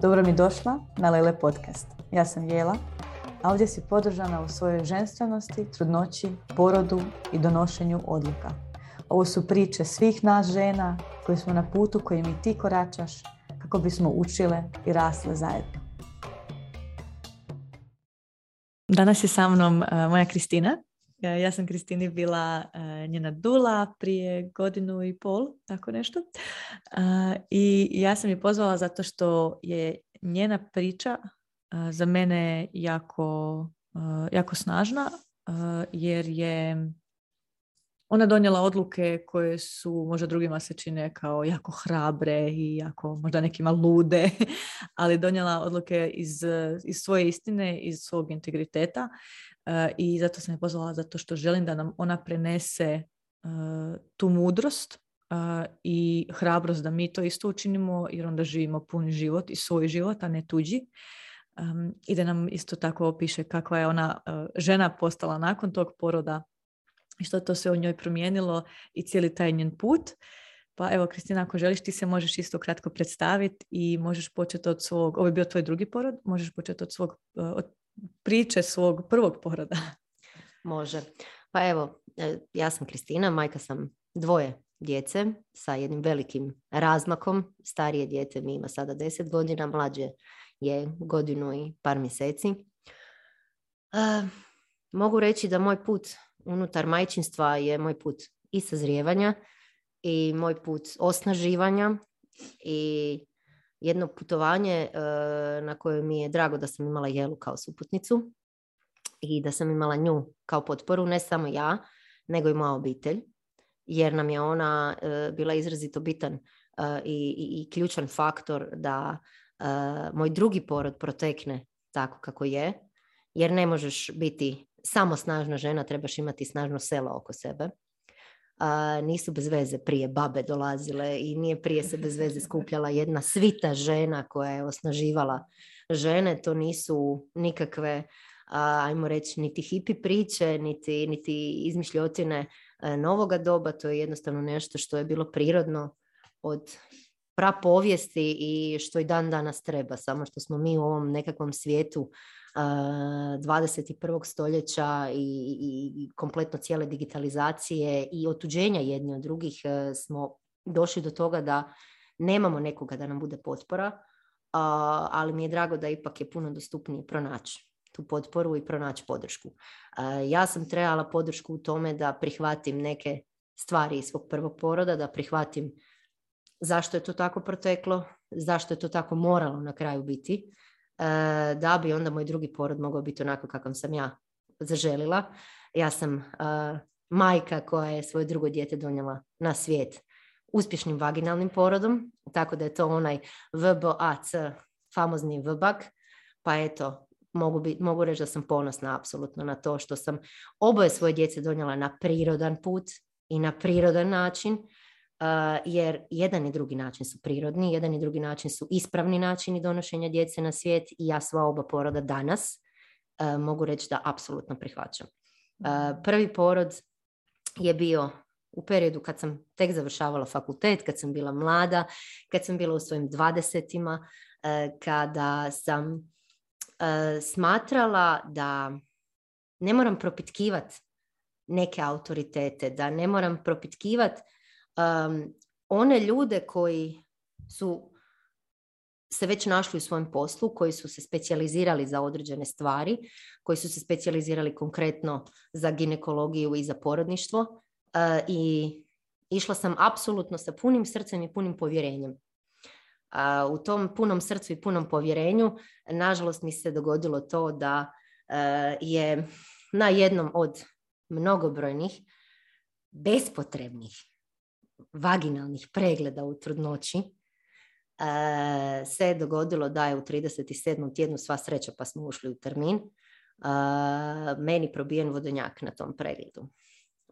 Dobro mi došla na Lele podcast. Ja sam Jela, a ovdje si podržana u svojoj ženstvenosti, trudnoći, porodu i donošenju odluka. Ovo su priče svih nas žena koji smo na putu kojim i ti koračaš kako bismo učile i rasle zajedno. Danas je sa mnom uh, moja Kristina. Uh, ja sam Kristini bila uh, njena dula prije godinu i pol, tako nešto. I ja sam je pozvala zato što je njena priča za mene jako, jako snažna jer je ona donijela odluke koje su možda drugima se čine kao jako hrabre i jako možda nekima lude, ali donijela odluke iz, iz svoje istine, iz svog integriteta i zato sam je pozvala zato što želim da nam ona prenese tu mudrost i hrabrost da mi to isto učinimo jer onda živimo puni život i svoj život, a ne tuđi. I da nam isto tako opiše kakva je ona žena postala nakon tog poroda i što to se u njoj promijenilo i cijeli taj njen put. Pa evo, Kristina, ako želiš, ti se možeš isto kratko predstaviti i možeš početi od svog, ovo je bio tvoj drugi porod, možeš početi od svog, od priče svog prvog poroda. Može. Pa evo, e, ja sam Kristina, majka sam dvoje djece sa jednim velikim razmakom. Starije dijete mi ima sada deset godina, mlađe je godinu i par mjeseci. Uh, mogu reći da moj put unutar majčinstva je moj put i sazrijevanja i moj put osnaživanja i jedno putovanje uh, na koje mi je drago da sam imala Jelu kao suputnicu i da sam imala nju kao potporu, ne samo ja, nego i moja obitelj jer nam je ona e, bila izrazito bitan e, i, i, i ključan faktor da moj drugi porod protekne tako kako je, jer ne možeš biti samo snažna žena, trebaš imati snažno selo oko sebe. A, nisu bez veze prije babe dolazile i nije prije se bez veze skupljala jedna svita žena koja je osnaživala žene. To nisu nikakve, a, ajmo reći, niti hipi priče, niti, niti izmišljotine E, novoga doba, to je jednostavno nešto što je bilo prirodno od prapovijesti i što i dan danas treba, samo što smo mi u ovom nekakvom svijetu 21. E, stoljeća i, i kompletno cijele digitalizacije i otuđenja jedni od drugih e, smo došli do toga da nemamo nekoga da nam bude potpora, ali mi je drago da ipak je puno dostupnije pronaći tu potporu i pronaći podršku. Ja sam trebala podršku u tome da prihvatim neke stvari iz svog prvog poroda, da prihvatim zašto je to tako proteklo, zašto je to tako moralo na kraju biti, da bi onda moj drugi porod mogao biti onako kakav sam ja zaželila. Ja sam majka koja je svoje drugo dijete donijela na svijet uspješnim vaginalnim porodom, tako da je to onaj VBAC, famozni VBAK, pa eto, mogu, bit, mogu reći da sam ponosna apsolutno na to što sam oboje svoje djece donijela na prirodan put i na prirodan način, jer jedan i drugi način su prirodni, jedan i drugi način su ispravni načini donošenja djece na svijet i ja sva oba poroda danas mogu reći da apsolutno prihvaćam. Uh, prvi porod je bio u periodu kad sam tek završavala fakultet, kad sam bila mlada, kad sam bila u svojim dvadesetima, kada sam smatrala da ne moram propitkivati neke autoritete, da ne moram propitkivati one ljude koji su se već našli u svojem poslu, koji su se specijalizirali za određene stvari, koji su se specijalizirali konkretno za ginekologiju i za porodništvo uh, i išla sam apsolutno sa punim srcem i punim povjerenjem. U tom punom srcu i punom povjerenju, nažalost mi se dogodilo to da e, je na jednom od mnogobrojnih bespotrebnih vaginalnih pregleda u trudnoći e, se dogodilo da je u 37. tjednu sva sreća pa smo ušli u termin e, meni probijen vodenjak na tom pregledu.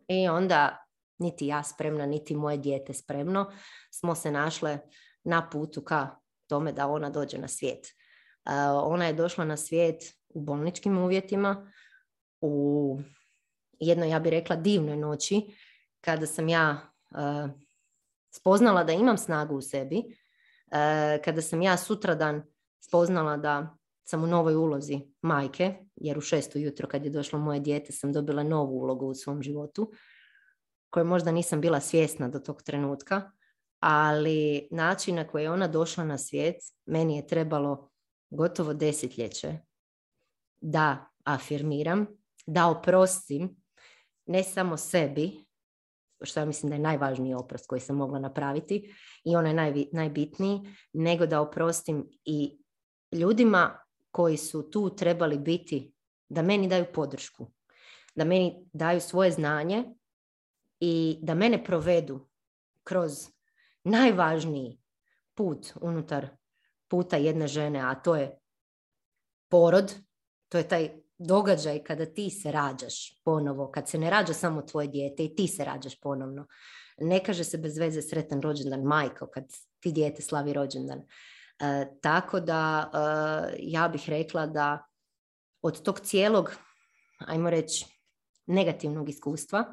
I onda niti ja spremna, niti moje dijete spremno smo se našle na putu ka tome da ona dođe na svijet. Ona je došla na svijet u bolničkim uvjetima, u jednoj, ja bih rekla, divnoj noći, kada sam ja spoznala da imam snagu u sebi, kada sam ja sutradan spoznala da sam u novoj ulozi majke, jer u šestu jutro kad je došlo moje dijete sam dobila novu ulogu u svom životu, koju možda nisam bila svjesna do tog trenutka, ali način na koji je ona došla na svijet, meni je trebalo gotovo desetljeće da afirmiram, da oprostim ne samo sebi, što ja mislim da je najvažniji oprost koji sam mogla napraviti i on je najbitniji, nego da oprostim i ljudima koji su tu trebali biti, da meni daju podršku, da meni daju svoje znanje i da mene provedu kroz najvažniji put unutar puta jedne žene, a to je porod, to je taj događaj kada ti se rađaš ponovo, kad se ne rađa samo tvoje dijete i ti se rađaš ponovno. Ne kaže se bez veze sretan rođendan majko kad ti dijete slavi rođendan. E, tako da e, ja bih rekla da od tog cijelog, ajmo reći, negativnog iskustva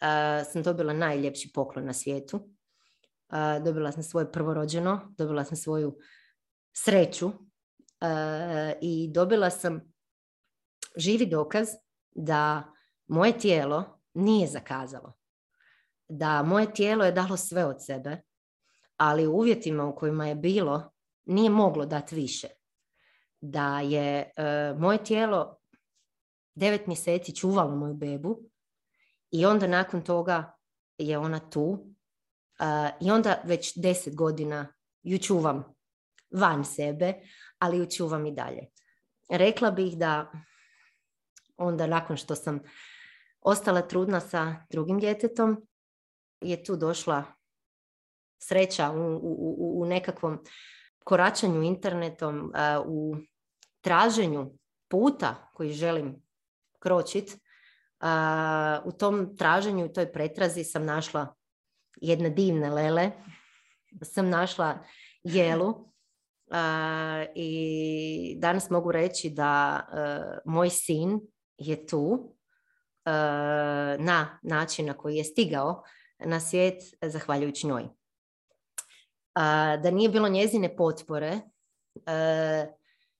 e, sam dobila najljepši poklon na svijetu. Dobila sam svoje prvorođeno, dobila sam svoju sreću i dobila sam živi dokaz da moje tijelo nije zakazalo. Da moje tijelo je dalo sve od sebe, ali u uvjetima u kojima je bilo nije moglo dati više. Da je e, moje tijelo devet mjeseci čuvalo moju bebu i onda nakon toga je ona tu e, i onda već deset godina ju čuvam van sebe, ali ju čuvam i dalje. Rekla bih da onda nakon što sam ostala trudna sa drugim djetetom je tu došla sreća u, u, u nekakvom koračanju internetom, u traženju puta koji želim kročit, u tom traženju, u toj pretrazi sam našla jedne divne lele, sam našla jelu i danas mogu reći da moj sin je tu na način na koji je stigao na svijet zahvaljujući njoj da nije bilo njezine potpore, e,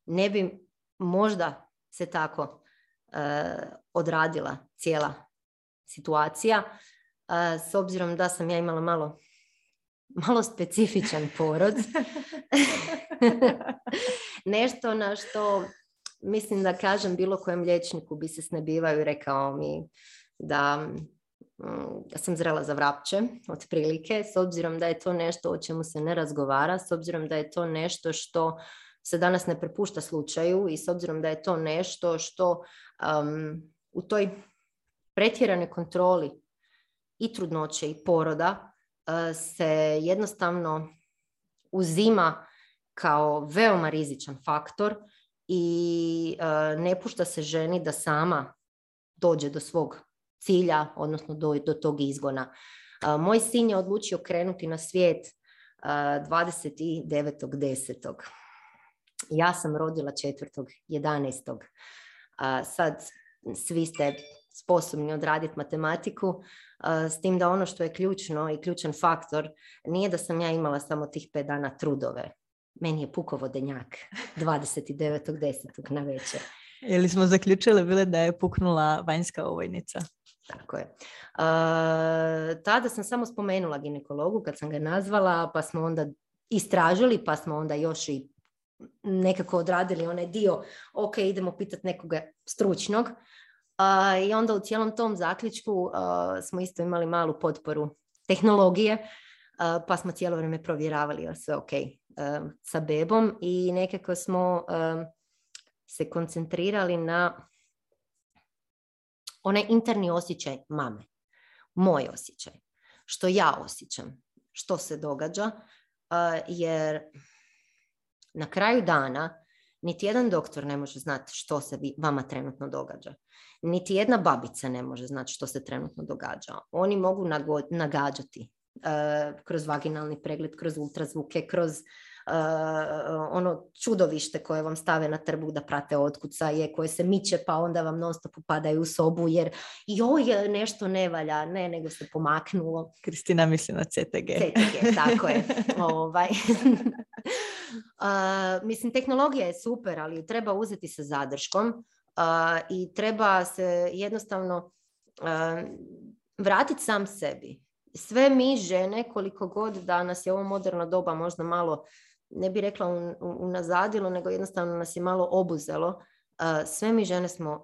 ne bi možda se tako odradila cijela situacija, s obzirom da sam ja imala malo, malo specifičan porod. Nešto na što mislim da kažem bilo kojem liječniku bi se snebivaju i rekao mi da ja sam zrela za vrapće, otprilike, s obzirom da je to nešto o čemu se ne razgovara, s obzirom da je to nešto što se danas ne prepušta slučaju i s obzirom da je to nešto što u toj pretjeranoj kontroli i trudnoće i poroda uh, se jednostavno uzima kao veoma rizičan faktor i uh, ne pušta se ženi da sama dođe do svog cilja, odnosno do, do tog izgona. Moj sin je odlučio krenuti na svijet 29.10. Ja sam rodila 4.11. Sad svi ste sposobni odraditi matematiku, s tim da ono što je ključno i ključan faktor nije da sam ja imala samo tih pet dana trudove. Meni je puko vodenjak 29.10. na večer. Ili smo zaključili bile da je puknula vanjska ovojnica? Tako je. tada sam samo spomenula ginekologu kad sam ga nazvala, pa smo onda istražili, pa smo onda još i nekako odradili onaj dio, ok, idemo pitati nekoga stručnog. I onda u cijelom tom zaključku smo isto imali malu potporu tehnologije, pa smo cijelo vrijeme provjeravali je sve ok sa bebom i nekako smo se koncentrirali na onaj interni osjećaj mame, moj osjećaj, što ja osjećam, što se događa, jer na kraju dana niti jedan doktor ne može znati što se vama trenutno događa. Niti jedna babica ne može znati što se trenutno događa. Oni mogu nagađati kroz vaginalni pregled, kroz ultrazvuke, kroz uh, ono čudovište koje vam stave na trbu da prate otkucaje, koje se miče pa onda vam non stop upadaju u sobu jer joj nešto ne valja, ne nego se pomaknulo. Kristina misli na CTG. CTG, tako je. ovaj. mislim, tehnologija je super, ali treba uzeti sa zadrškom i treba se jednostavno vratiti sam sebi. Sve mi žene, koliko god danas je ovo moderno doba možda malo, ne bi rekla unazadilo, nego jednostavno nas je malo obuzelo, sve mi žene smo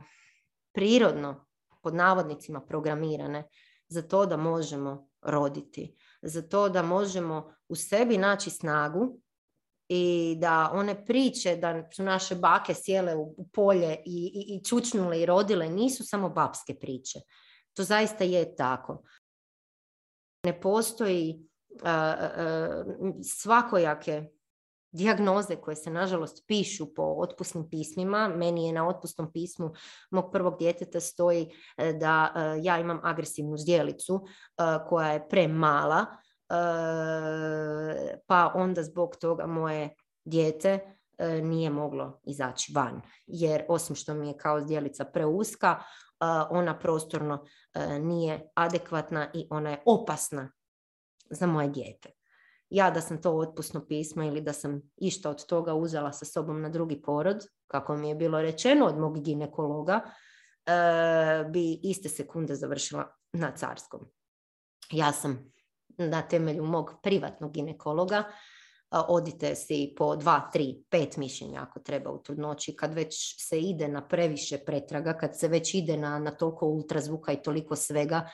prirodno, pod navodnicima, programirane za to da možemo roditi, za to da možemo u sebi naći snagu i da one priče da su naše bake sjele u polje i, i, i čučnule i rodile nisu samo babske priče. To zaista je tako. Ne postoji svakojake dijagnoze koje se nažalost pišu po otpusnim pismima. Meni je na otpusnom pismu mog prvog djeteta stoji e, da e, ja imam agresivnu zdjelicu e, koja je premala pa onda zbog toga moje dijete nije moglo izaći van. Jer osim što mi je kao zdjelica preuska, ona prostorno nije adekvatna i ona je opasna za moje dijete ja da sam to otpusno pismo ili da sam išta od toga uzela sa sobom na drugi porod, kako mi je bilo rečeno od mog ginekologa, e, bi iste sekunde završila na carskom. Ja sam na temelju mog privatnog ginekologa odite si po dva, tri, pet mišljenja ako treba u trudnoći, kad već se ide na previše pretraga, kad se već ide na, na toliko ultrazvuka i toliko svega,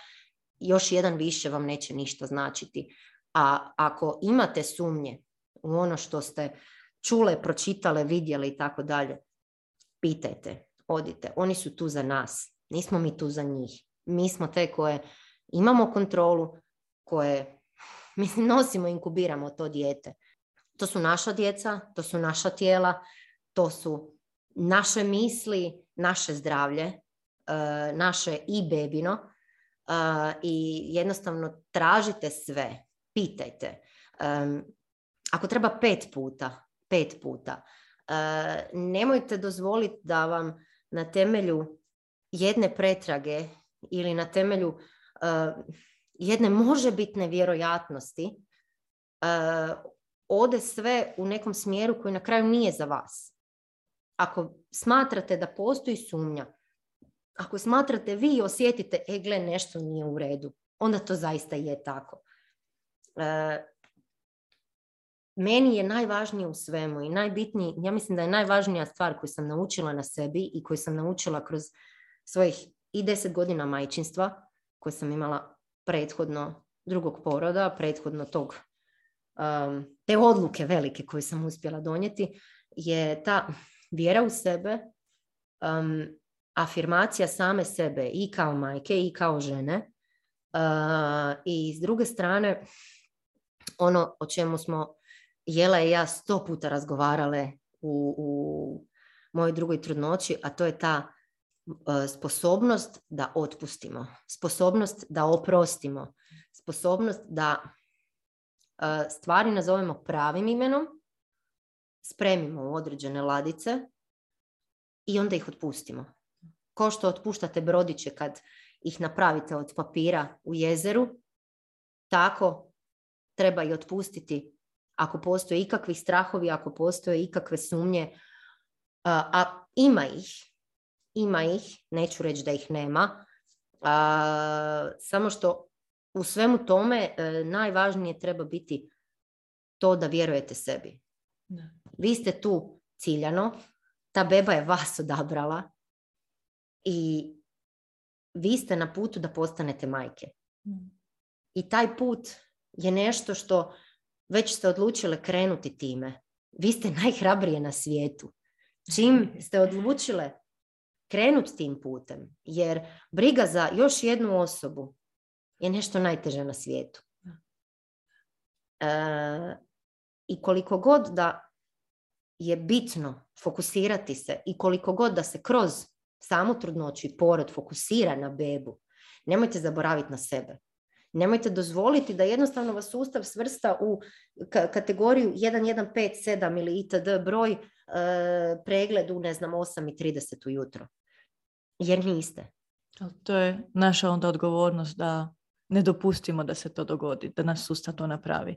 još jedan više vam neće ništa značiti. A ako imate sumnje u ono što ste čule, pročitale, vidjeli i tako dalje, pitajte, odite. Oni su tu za nas. Nismo mi tu za njih. Mi smo te koje imamo kontrolu, koje mislim, nosimo, inkubiramo to dijete. To su naša djeca, to su naša tijela, to su naše misli, naše zdravlje, e, naše i bebino e, i jednostavno tražite sve pitajte. ako treba pet puta, pet puta, nemojte dozvoliti da vam na temelju jedne pretrage ili na temelju jedne možebitne vjerojatnosti ode sve u nekom smjeru koji na kraju nije za vas. Ako smatrate da postoji sumnja, ako smatrate vi osjetite, e gle, nešto nije u redu, onda to zaista je tako. E, meni je najvažnije u svemu i najbitniji, ja mislim da je najvažnija stvar koju sam naučila na sebi i koju sam naučila kroz svojih i deset godina majčinstva koje sam imala prethodno drugog poroda, prethodno tog um, te odluke velike koje sam uspjela donijeti je ta vjera u sebe, um, afirmacija same sebe i kao majke i kao žene. Uh, i s druge strane ono o čemu smo Jela i ja sto puta razgovarale u, u mojoj drugoj trudnoći, a to je ta e, sposobnost da otpustimo, sposobnost da oprostimo, sposobnost da stvari nazovemo pravim imenom, spremimo u određene ladice i onda ih otpustimo. Ko što otpuštate brodiće kad ih napravite od papira u jezeru, tako treba i otpustiti ako postoje ikakvi strahovi, ako postoje ikakve sumnje, a, ima ih, ima ih, neću reći da ih nema, a, samo što u svemu tome e, najvažnije treba biti to da vjerujete sebi. Vi ste tu ciljano, ta beba je vas odabrala i vi ste na putu da postanete majke. I taj put je nešto što već ste odlučile krenuti time. Vi ste najhrabrije na svijetu. Čim ste odlučile krenuti tim putem, jer briga za još jednu osobu je nešto najteže na svijetu. E, I koliko god da je bitno fokusirati se i koliko god da se kroz samu trudnoću i porod fokusira na bebu, nemojte zaboraviti na sebe. Nemojte dozvoliti da jednostavno vas sustav svrsta u kategoriju 1157 ili itd. broj e, pregledu, ne znam, 8.30 ujutro. Jer niste. To je naša onda odgovornost da ne dopustimo da se to dogodi, da nas sustav to napravi.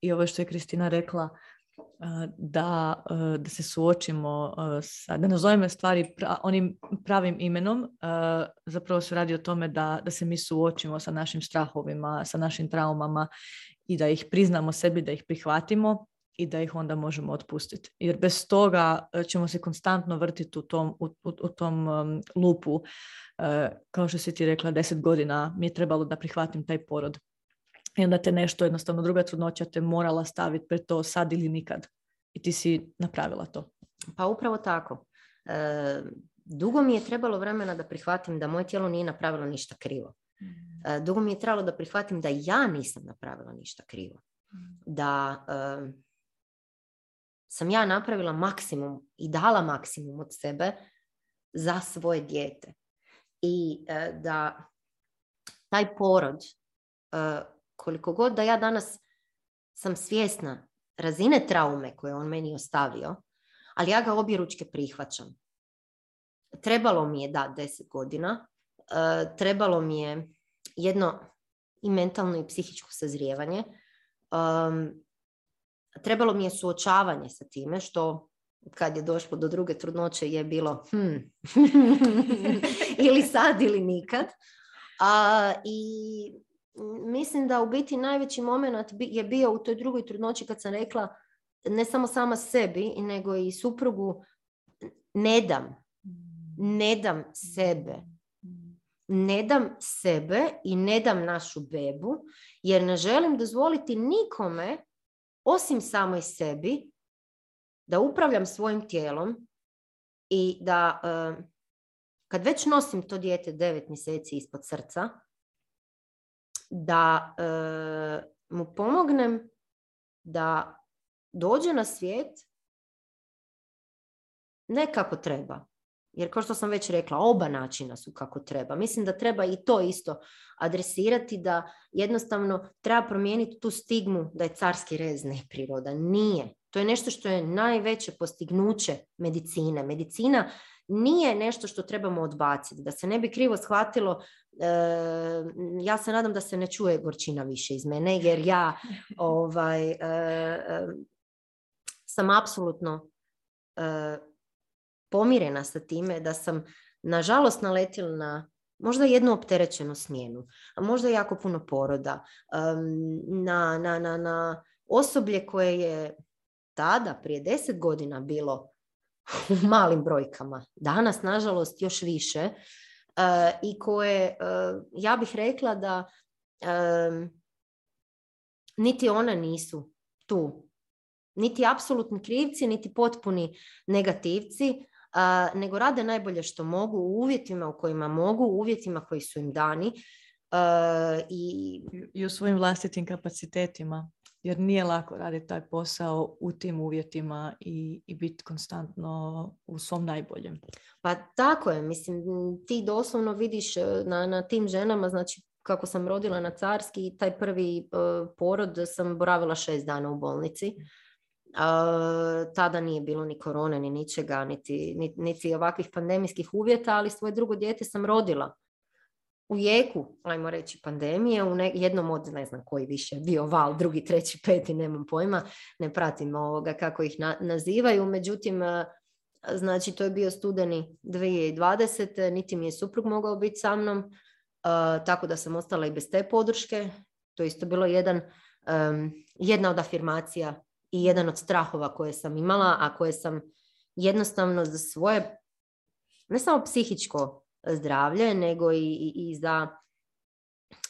I ovo što je Kristina rekla, da, da se suočimo sa, da nazovemo stvari onim pravim imenom, zapravo se radi o tome da, da se mi suočimo sa našim strahovima, sa našim traumama i da ih priznamo sebi, da ih prihvatimo i da ih onda možemo otpustiti. Jer bez toga ćemo se konstantno vrtiti u tom, u, u, tom lupu. kao što si ti rekla, deset godina mi je trebalo da prihvatim taj porod i onda te nešto, jednostavno druga trudnoća te morala staviti pred to sad ili nikad. I ti si napravila to. Pa upravo tako. E, dugo mi je trebalo vremena da prihvatim da moje tijelo nije napravilo ništa krivo. Mm. E, dugo mi je trebalo da prihvatim da ja nisam napravila ništa krivo. Mm. Da e, sam ja napravila maksimum i dala maksimum od sebe za svoje dijete. I e, da taj porod koliko god da ja danas sam svjesna razine traume koje on meni ostavio, ali ja ga objeručke prihvaćam. Trebalo mi je da deset godina, e, trebalo mi je jedno i mentalno i psihičko sazrijevanje, trebalo mi je suočavanje sa time što kad je došlo do druge trudnoće je bilo hmm, ili sad ili nikad. A, I mislim da u biti najveći moment je bio u toj drugoj trudnoći kad sam rekla ne samo sama sebi, nego i suprugu ne dam. Ne dam sebe. Ne dam sebe i ne dam našu bebu, jer ne želim dozvoliti nikome, osim samoj sebi, da upravljam svojim tijelom i da eh, kad već nosim to dijete devet mjeseci ispod srca, da e, mu pomognem da dođe na svijet ne kako treba. Jer kao što sam već rekla, oba načina su kako treba. Mislim da treba i to isto adresirati, da jednostavno treba promijeniti tu stigmu da je carski rez neprirodan. Nije. To je nešto što je najveće postignuće medicine. Medicina nije nešto što trebamo odbaciti. Da se ne bi krivo shvatilo, e, ja se nadam da se ne čuje gorčina više iz mene, jer ja ovaj, e, e, sam apsolutno pomirena sa time da sam nažalost naletila na možda jednu opterećenu smjenu, a možda jako puno poroda, na, na, na, na osoblje koje je tada, prije deset godina bilo u malim brojkama. Danas, nažalost, još više. E, I koje, e, ja bih rekla da niti one nisu tu. Niti apsolutni krivci, niti potpuni negativci, nego rade najbolje što mogu u uvjetima u kojima mogu, u uvjetima koji su im dani. I, I u svojim vlastitim kapacitetima jer nije lako raditi taj posao u tim uvjetima i, i biti konstantno u svom najboljem. Pa tako je, mislim, ti doslovno vidiš e, na, na tim ženama, znači kako sam rodila na carski, taj prvi uh, porod sam boravila šest dana u bolnici. Tada nije bilo ni korone, ni ničega, niti, niti, niti ovakvih pandemijskih uvjeta, ali svoje drugo dijete sam rodila u jeku, ajmo reći, pandemije, u jednom od, ne znam koji više, bio val, drugi, treći, peti, nemam pojma, ne pratim ovoga kako ih nazivaju, međutim, znači to je bio studeni 2020. Niti mi je suprug mogao biti sa mnom, tako da sam ostala i bez te podrške. To je isto bilo jedan, jedna od afirmacija i jedan od strahova koje sam imala, a koje sam jednostavno za svoje, ne samo psihičko zdravlje, nego i, i, i za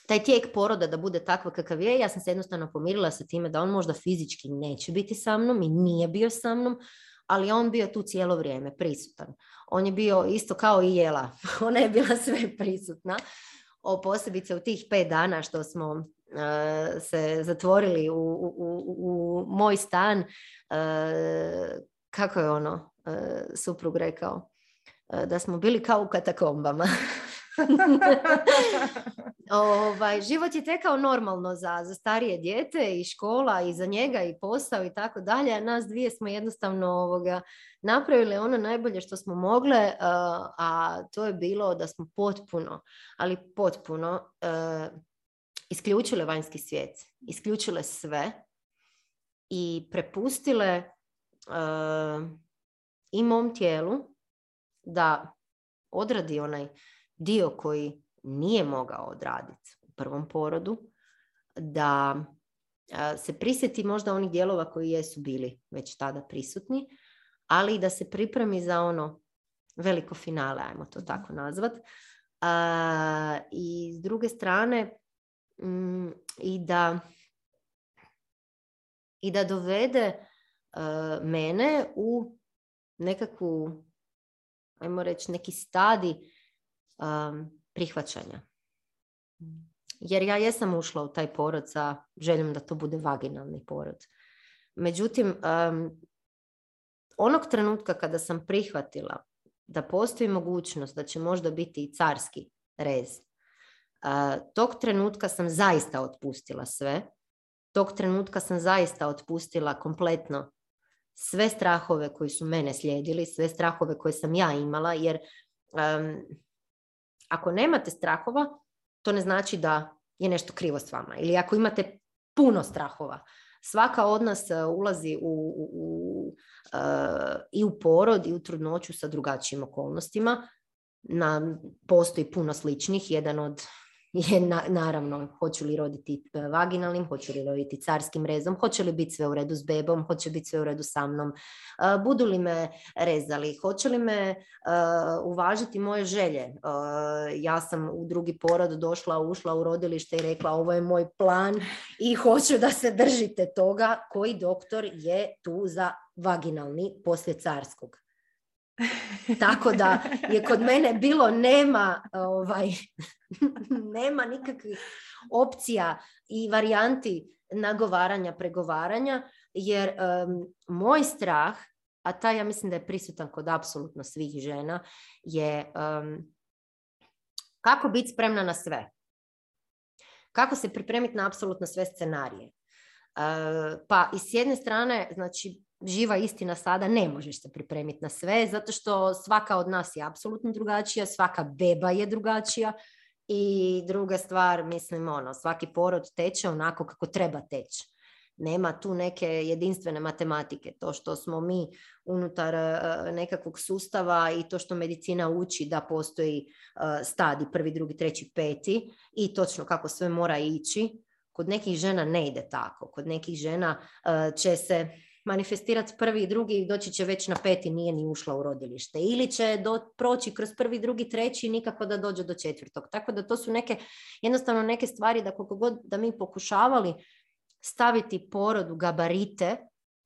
taj tijek poroda da bude takva kakav je, ja sam se jednostavno pomirila sa time da on možda fizički neće biti sa mnom i nije bio sa mnom, ali on bio tu cijelo vrijeme prisutan. On je bio isto kao i Jela, ona je bila sve prisutna. O posebice u tih pet dana što smo se zatvorili u, u, u, moj stan, kako je ono suprug rekao, da smo bili kao u katakombama. ovaj, život je tekao normalno za, za starije dijete i škola i za njega i posao i tako dalje, a nas dvije smo jednostavno ovoga, napravili ono najbolje što smo mogle, a to je bilo da smo potpuno, ali potpuno isključile vanjski svijet, isključile sve i prepustile i mom tijelu da odradi onaj dio koji nije mogao odraditi u prvom porodu, da se prisjeti možda onih dijelova koji jesu bili već tada prisutni, ali i da se pripremi za ono veliko finale, ajmo to tako nazvat. I s druge strane, mm, i da i da dovede mene u nekakvu, ajmo reći, neki stadi prihvaćanja. Jer ja jesam ušla u taj porod sa željom da to bude vaginalni porod. Međutim, onog trenutka kada sam prihvatila da postoji mogućnost da će možda biti i carski rez, tog trenutka sam zaista otpustila sve. Tog trenutka sam zaista otpustila kompletno sve strahove koji su mene slijedili, sve strahove koje sam ja imala, jer ako nemate strahova, to ne znači da je nešto krivo s vama. Ili ako imate puno strahova, svaka od nas e, ulazi u, u, e, i u porod i u trudnoću sa drugačijim okolnostima. Na, postoji puno sličnih. Jedan od je naravno hoću li roditi e, vaginalnim, hoću li roditi carskim rezom, hoće li biti sve u redu s bebom, hoće biti sve u redu sa mnom, e, budu li me rezali, hoće li me e, uvažiti moje želje. Ja sam u drugi porod došla, ušla u rodilište i rekla ovo je moj plan i hoću da se držite toga koji doktor je tu za vaginalni poslije carskog. Tako da je kod mene bilo nema, ovaj, nema nikakvih opcija i varijanti nagovaranja, pregovaranja, jer moj strah, a taj ja mislim da je prisutan kod apsolutno svih žena, je kako biti spremna na sve. Kako se pripremiti na apsolutno sve scenarije. pa i s jedne strane, znači živa istina sada, ne možeš se pripremiti na sve, zato što svaka od nas je apsolutno drugačija, svaka beba je drugačija i druga stvar, mislim, ono, svaki porod teče onako kako treba teći. Nema tu neke jedinstvene matematike. To što smo mi unutar e, nekakvog sustava i to što medicina uči da postoji e, stadi prvi, drugi, treći, peti i točno kako sve mora ići. Kod nekih žena ne ide tako. Kod nekih žena e, će se manifestirati prvi i drugi i doći će već na peti, nije ni ušla u rodilište. Ili će do, proći kroz prvi, drugi, treći i nikako da dođe do četvrtog. Tako da to su neke, jednostavno neke stvari da koliko god da mi pokušavali staviti porod u gabarite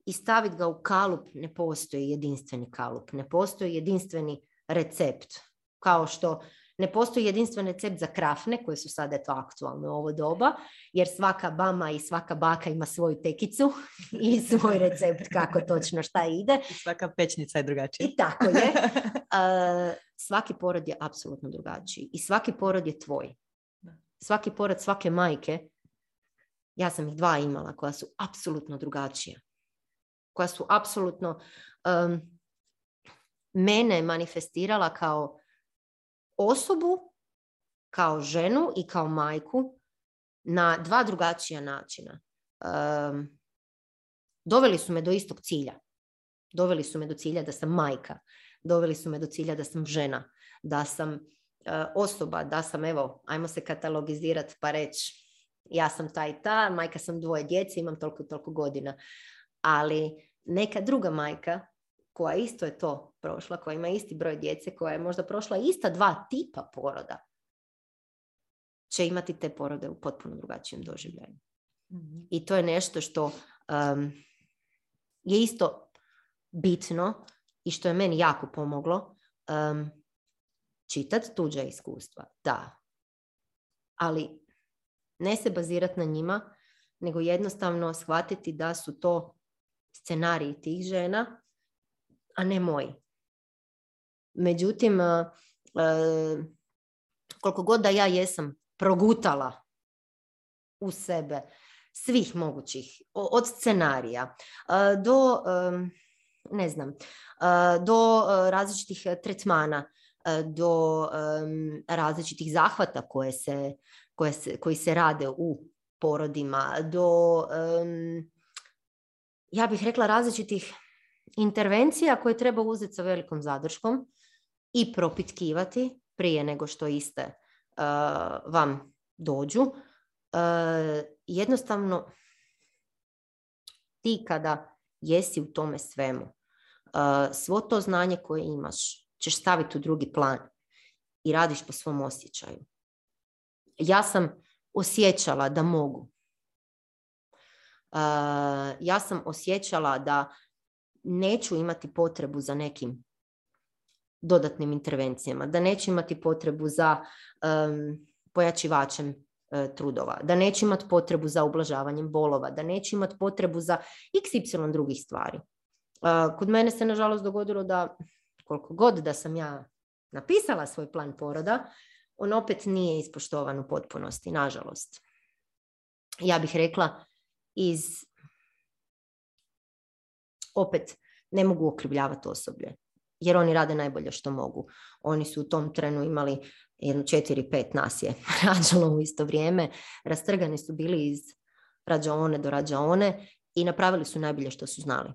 i staviti ga u kalup, ne postoji jedinstveni kalup, ne postoji jedinstveni recept. Kao što ne postoji jedinstven recept za krafne, koje su sada eto aktualne u ovo doba, jer svaka bama i svaka baka ima svoju tekicu i svoj recept kako točno šta ide. I svaka pečnica je drugačija. I tako je. svaki porod je apsolutno drugačiji i svaki porod je tvoj. Svaki porod svake majke, ja sam ih dva imala koja su apsolutno drugačija. Koja su apsolutno mene manifestirala kao osobu kao ženu i kao majku na dva drugačija načina. doveli su me do istog cilja. Doveli su me do cilja da sam majka. Doveli su me do cilja da sam žena. Da sam e, osoba. Da sam, evo, ajmo se katalogizirati pa reći ja sam ta i ta, majka sam dvoje djece, imam toliko toliko godina. Ali neka druga majka koja isto je to prošla, koja ima isti broj djece, koja je možda prošla ista dva tipa poroda, će imati te porode u potpuno drugačijem doživljaju. Mhm. I to je nešto što je isto bitno i što je meni jako pomoglo um, čitati tuđa iskustva. Da. Ali ne se bazirati na njima, nego jednostavno shvatiti da su to scenariji tih žena a ne moji. Međutim, e, e, koliko god da ja jesam progutala u sebe svih mogućih, od scenarija e, do, ne znam, do različitih tretmana, do različitih zahvata koje se, koje se, koji se rade u porodima, do ja bih rekla, različitih intervencija koje treba uzeti sa velikom zadrškom i propitkivati prije nego što iste uh, vam dođu. Uh, jednostavno, ti kada jesi u tome svemu, uh, svo to znanje koje imaš ćeš staviti u drugi plan i radiš po svom osjećaju. Ja sam osjećala da mogu. ja sam osjećala da neću imati potrebu za nekim dodatnim intervencijama, da neću imati potrebu za pojačivačem e, trudova, da neću imati potrebu za ublažavanjem bolova, da neću imati potrebu za xy drugih stvari. kod mene se nažalost dogodilo da koliko god da sam ja napisala svoj plan poroda, on opet nije ispoštovan u potpunosti, nažalost. Ja bih rekla iz opet ne mogu okrivljavati osoblje jer oni rade najbolje što mogu. Oni su u tom trenu imali jedno četiri, pet nas je rađalo u isto vrijeme. Rastrgani su bili iz rađaone do rađaone i napravili su najbolje što su znali. E,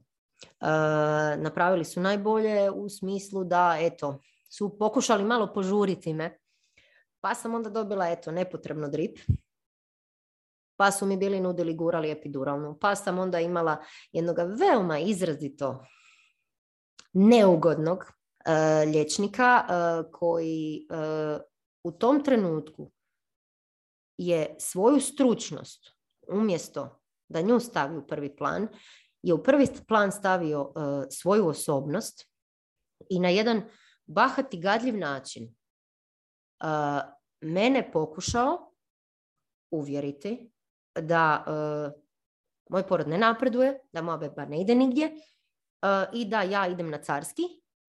napravili su najbolje u smislu da eto, su pokušali malo požuriti me. Pa sam onda dobila eto, nepotrebno drip pa su mi bili nudili gurali epiduralnu, pa sam onda imala jednog veoma izrazito neugodnog uh, liječnika uh, koji uh, u tom trenutku je svoju stručnost umjesto da nju stavi u prvi plan, je u prvi plan stavio svoju osobnost i na jedan bahati gadljiv način mene pokušao uvjeriti da uh, moj porod ne napreduje, da moja beba ne ide nigdje uh, i da ja idem na carski.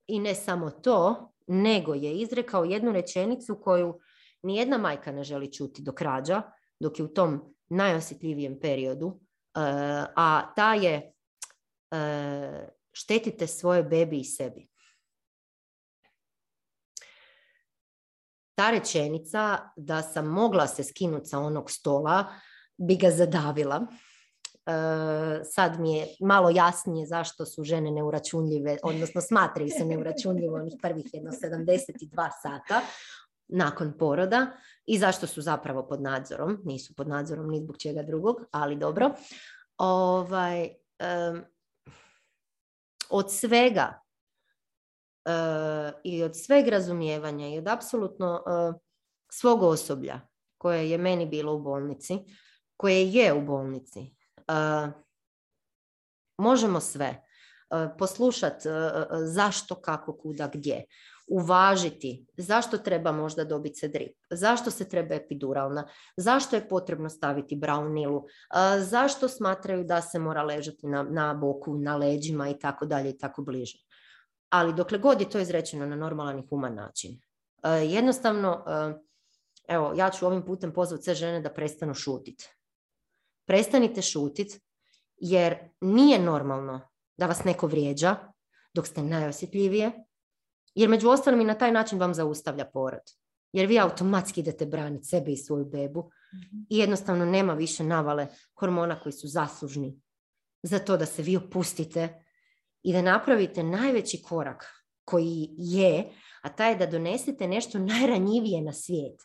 I ne samo to, nego je izrekao jednu rečenicu koju nijedna majka ne želi čuti do krađa, dok je u tom najosjetljivijem periodu, uh, a ta je štetite svoje bebi i sebi. Ta rečenica da sam mogla se skinuti sa onog stola, bi ga zadavila. E, sad mi je malo jasnije zašto su žene neuračunljive, odnosno smatraju se neuračunljivo onih prvih jedno 72 sata nakon poroda i zašto su zapravo pod nadzorom. Nisu pod nadzorom ni zbog čega drugog, ali dobro. Ovaj, od svega e, i od sveg razumijevanja i od apsolutno e, svog osoblja koje je meni bilo u bolnici, koje je u bolnici. možemo sve. Poslušati zašto, kako, kuda, gdje. Uvažiti zašto treba možda dobiti se drip, zašto se treba epiduralna, zašto je potrebno staviti braunilu, zašto smatraju da se mora ležati na, na boku, na leđima i tako dalje i tako bliže. Ali dokle god je to izrečeno na normalan i human način. Jednostavno, evo, ja ću ovim putem pozvati sve žene da prestanu šutiti prestanite šutit jer nije normalno da vas neko vrijeđa dok ste najosjetljivije, jer među ostalim i na taj način vam zaustavlja porod. Jer vi automatski idete braniti sebe i svoju bebu mhm. i jednostavno nema više navale hormona koji su zaslužni za to da se vi opustite i da napravite najveći korak koji je, a taj je da donesete nešto najranjivije na svijet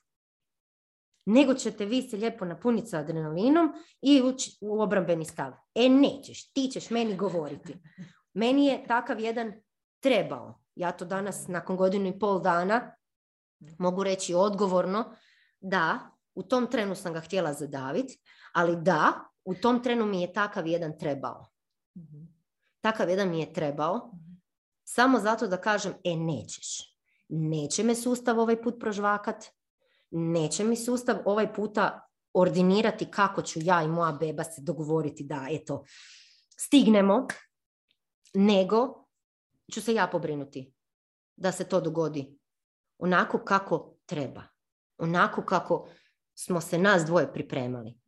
nego ćete vi se lijepo napuniti sa adrenalinom i ući u obrambeni stav. E, nećeš, ti ćeš meni govoriti. Meni je takav jedan trebao. Ja to danas, nakon godinu i pol dana, mogu reći odgovorno da, u tom trenu sam ga htjela zadaviti, ali da, u tom trenu mi je takav jedan trebao. Takav jedan mi je trebao, samo zato da kažem, e, nećeš. Neće me sustav ovaj put prožvakat, neće mi sustav ovaj puta ordinirati kako ću ja i moja beba se dogovoriti da eto stignemo, nego ću se ja pobrinuti da se to dogodi onako kako treba, onako kako smo se nas dvoje pripremali.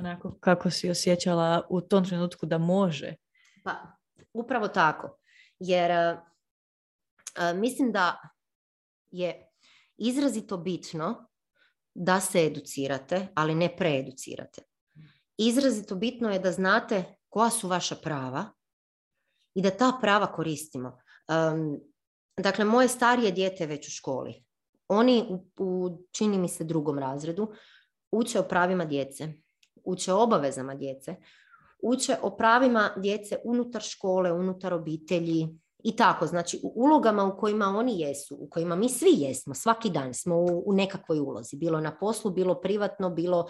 Onako kako si osjećala u tom trenutku da može. Pa, upravo tako. Jer mislim da je izrazito bitno da se educirate, ali ne preeducirate. Izrazito bitno je da znate koja su vaša prava i da ta prava koristimo. dakle, moje starije dijete je već u školi. Oni u, u, čini mi se, drugom razredu uče o pravima djece, uče o obavezama djece, uče o pravima djece unutar škole, unutar obitelji i tako. Znači u ulogama u kojima oni jesu, u kojima mi svi jesmo, svaki dan smo u, u nekakvoj ulozi. Bilo na poslu, bilo privatno, bilo uh,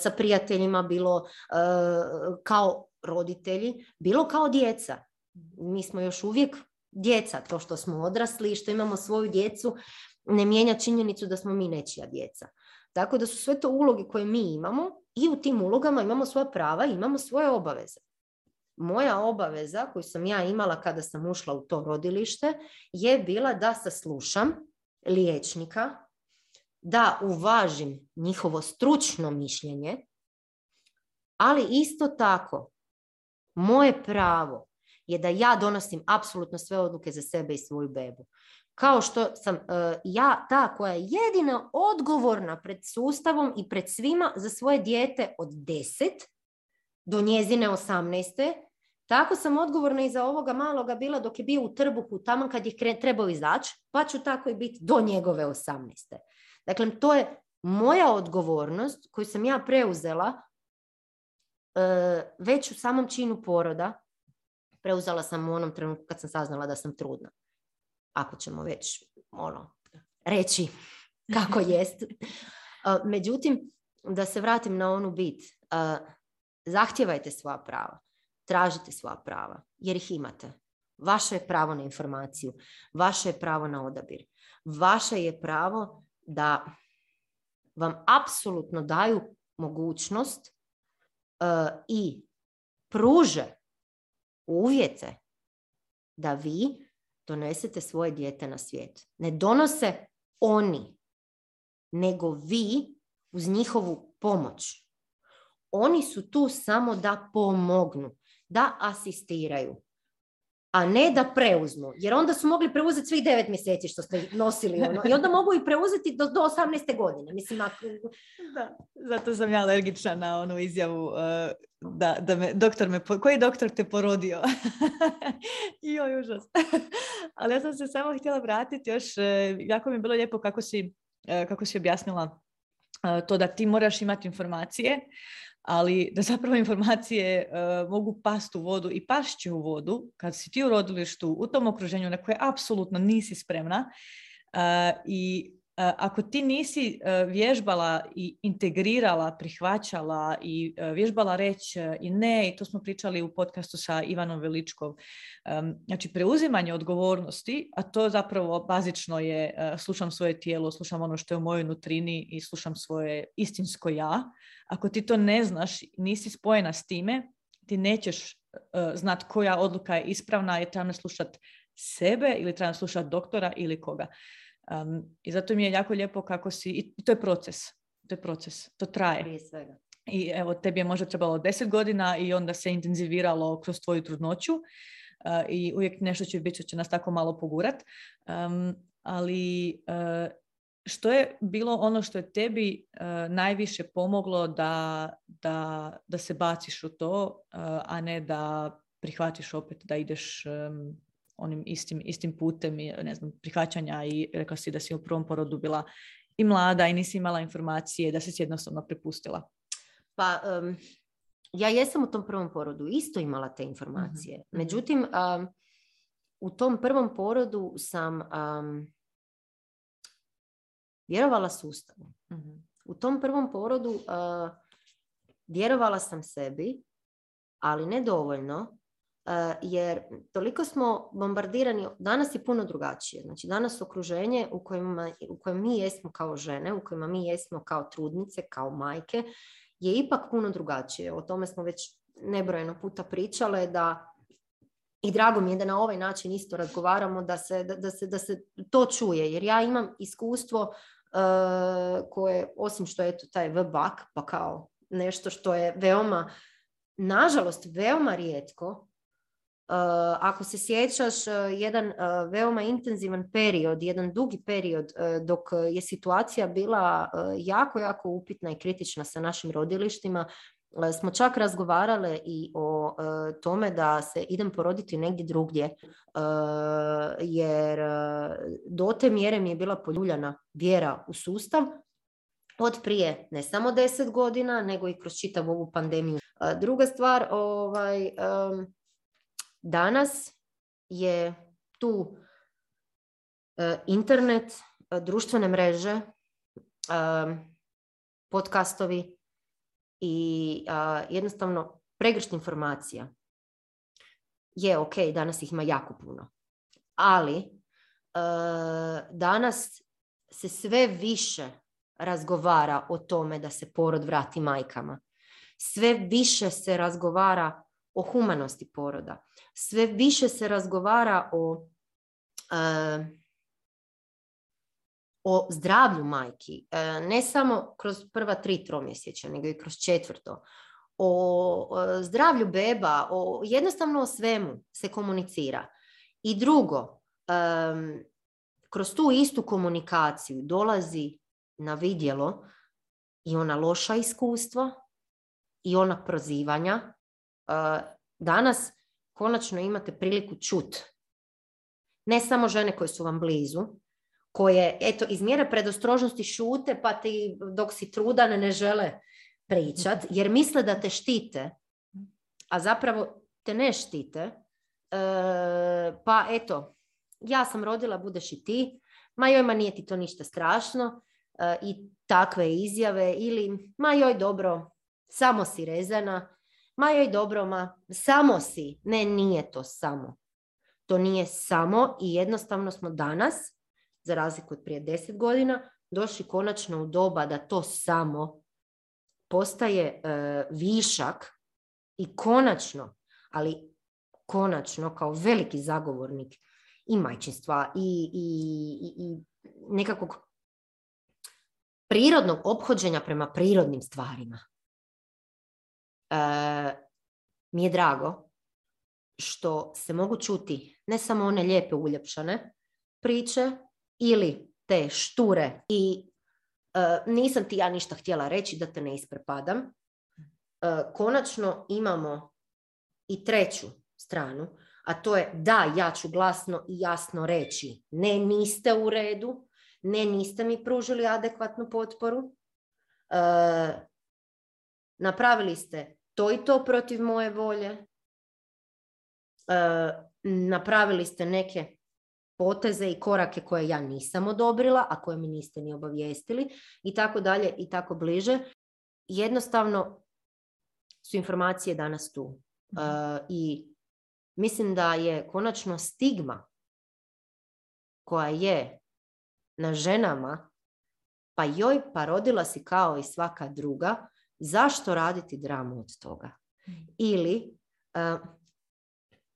sa prijateljima, bilo uh, kao roditelji, bilo kao djeca. Mi smo još uvijek djeca, to što smo odrasli i što imamo svoju djecu ne mijenja činjenicu da smo mi nečija djeca. Tako da su sve to uloge koje mi imamo i u tim ulogama imamo svoja prava imamo svoje obaveze. Moja obaveza koju sam ja imala kada sam ušla u to rodilište je bila da saslušam liječnika, da uvažim njihovo stručno mišljenje, ali isto tako moje pravo je da ja donosim apsolutno sve odluke za sebe i svoju bebu. Kao što sam e, ja ta koja je jedina odgovorna pred sustavom i pred svima za svoje dijete od 10 do njezine 18. Tako sam odgovorna i za ovoga maloga bila dok je bio u trbuhu tamo kad je trebao izaći, pa ću tako i biti do njegove 18. Dakle, to je moja odgovornost koju sam ja preuzela e, već u samom činu poroda. Preuzela sam u onom trenutku kad sam saznala da sam trudna ako ćemo već ono, reći kako jest. Međutim, da se vratim na onu bit. Zahtjevajte svoja prava. Tražite svoja prava, jer ih imate. Vaše je pravo na informaciju. Vaše je pravo na odabir. Vaše je pravo da vam apsolutno daju mogućnost i pruže uvjete da vi donesete svoje dijete na svijet. Ne donose oni, nego vi uz njihovu pomoć. Oni su tu samo da pomognu, da asistiraju, a ne da preuzmu. Jer onda su mogli preuzeti svih devet mjeseci što ste nosili. Ono. I onda mogu i preuzeti do, do 18. godine. Mislim, ako... da, zato sam ja alergična na onu izjavu uh, da, da me, doktor me, koji doktor te porodio? Joj, užas. Ali ja sam se samo htjela vratiti još, uh, jako mi je bilo lijepo kako si, uh, kako si objasnila to da ti moraš imati informacije, ali da zapravo informacije uh, mogu pasti u vodu i pašće u vodu kad si ti u rodilištu u tom okruženju na koje apsolutno nisi spremna uh, i ako ti nisi vježbala i integrirala, prihvaćala i vježbala reći i ne, i to smo pričali u podcastu sa Ivanom Veličkov, znači preuzimanje odgovornosti, a to zapravo bazično je slušam svoje tijelo, slušam ono što je u mojoj nutrini i slušam svoje istinsko ja. Ako ti to ne znaš, nisi spojena s time, ti nećeš znat koja odluka je ispravna i trebam slušati sebe ili trebam slušati doktora ili koga. I zato mi je jako lijepo kako si, i to je proces, to je proces, to traje. Prije svega. I evo, tebi je možda trebalo deset godina i onda se intenziviralo kroz tvoju trudnoću i uvijek nešto će biti što će nas tako malo pogurat. ali što je bilo ono što je tebi najviše pomoglo da, da, da se baciš u to, a ne da prihvatiš opet da ideš onim istim, istim putem ne znam, prihvaćanja i rekla si da si u prvom porodu bila i mlada i nisi imala informacije, da si jednostavno prepustila. Pa ja jesam u tom prvom porodu isto imala te informacije. Mhm, mhm. Međutim, u tom prvom porodu sam vjerovala sustavu. Mhm. U tom prvom porodu vjerovala sam sebi, ali ne dovoljno Eh, jer toliko smo bombardirani, danas je puno drugačije. Znači danas okruženje u, u kojem mi jesmo kao žene, u kojima mi jesmo kao trudnice, kao majke, je ipak puno drugačije. O tome smo već nebrojeno puta pričale da i drago mi je da na ovaj način isto razgovaramo, da se, da, se, da se to čuje. Jer ja imam iskustvo uh, koje, osim što je to taj VBAK, pa kao nešto što je veoma, nažalost, veoma rijetko, Eh, ako se sjećaš, eh, jedan eh, veoma intenzivan period, jedan dugi period dok je situacija bila jako, jako upitna i kritična sa našim rodilištima, smo čak razgovarale i o tome da se idem poroditi negdje drugdje, jer do te mjere mi je bila poljuljana vjera u sustav od prije ne samo deset godina, nego i kroz čitavu ovu pandemiju. Druga stvar, ovaj, danas je tu e, internet, e, društvene mreže, podcastovi i jednostavno pregršt informacija. Je, ok, danas ih ima jako puno. Ali e, danas se sve više razgovara o tome da se porod vrati majkama. Sve više se razgovara o humanosti poroda. Sve više se razgovara o, e, o zdravlju majki. E, ne samo kroz prva tri tromjesečja, nego i kroz četvrto. O, zdravlju beba, o, jednostavno o svemu se komunicira. I drugo, kroz tu istu komunikaciju dolazi na vidjelo i ona loša iskustva i ona prozivanja. Danas konačno imate priliku čut. Ne samo žene koje su vam blizu, koje eto, iz mjere predostrožnosti šute pa ti dok si trudan ne žele pričat, jer misle da te štite, a zapravo te ne štite. E, pa eto, ja sam rodila, budeš i ti, ma joj, ma nije ti to ništa strašno, E, i takve izjave ili ma joj dobro, samo si rezana, ma joj dobro, ma samo si. Ne, nije to samo. To nije samo i jednostavno smo danas, za razliku od prije deset godina, došli konačno u doba da to samo postaje e, višak i konačno, ali konačno kao veliki zagovornik i majčinstva i, i, i nekakvog prirodnog ophođenja prema prirodnim stvarima. Mi je drago što se mogu čuti ne samo one lijepe uljepšane priče ili te šture i e, nisam ti ja ništa htjela reći da te ne isprepadam. E, konačno imamo i treću stranu, a to je da, ja ću glasno i jasno reći ne, niste u redu, ne, niste mi pružili adekvatnu potporu, e, napravili ste to i to protiv moje volje, e, napravili ste neke poteze i korake koje ja nisam odobrila, a koje mi niste ni obavijestili i tako dalje i tako bliže. Jednostavno su informacije danas tu. Mhm. E, I mislim da je konačno stigma koja je na ženama, pa joj, pa rodila si kao i svaka druga, zašto raditi dramu od toga? Ili, e,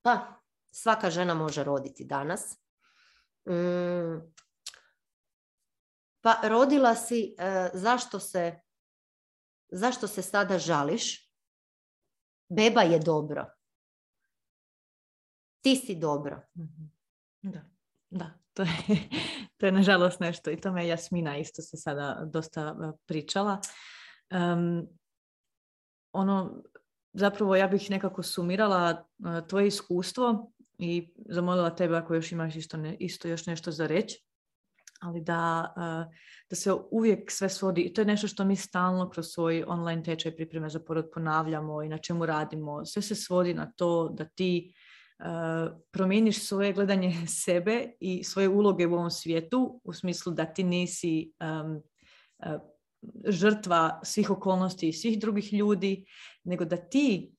pa, svaka žena može roditi danas. Mm, pa rodila si, e, zašto se, zašto se sada žališ? Beba je dobro. Ti si dobro. Mhm. Da, da. To je, to je nažalost nešto i tome Jasmina isto se sada dosta e, pričala. Um, ono, zapravo ja bih nekako sumirala uh, tvoje iskustvo i zamolila tebe ako još imaš isto, ne, isto još nešto za reći, ali da, uh, da se uvijek sve svodi, i to je nešto što mi stalno kroz svoj online tečaj pripreme za porod ponavljamo i na čemu radimo, sve se svodi na to da ti promijeniš svoje gledanje sebe i svoje uloge u ovom svijetu u smislu da ti nisi žrtva svih okolnosti i svih drugih ljudi, nego da ti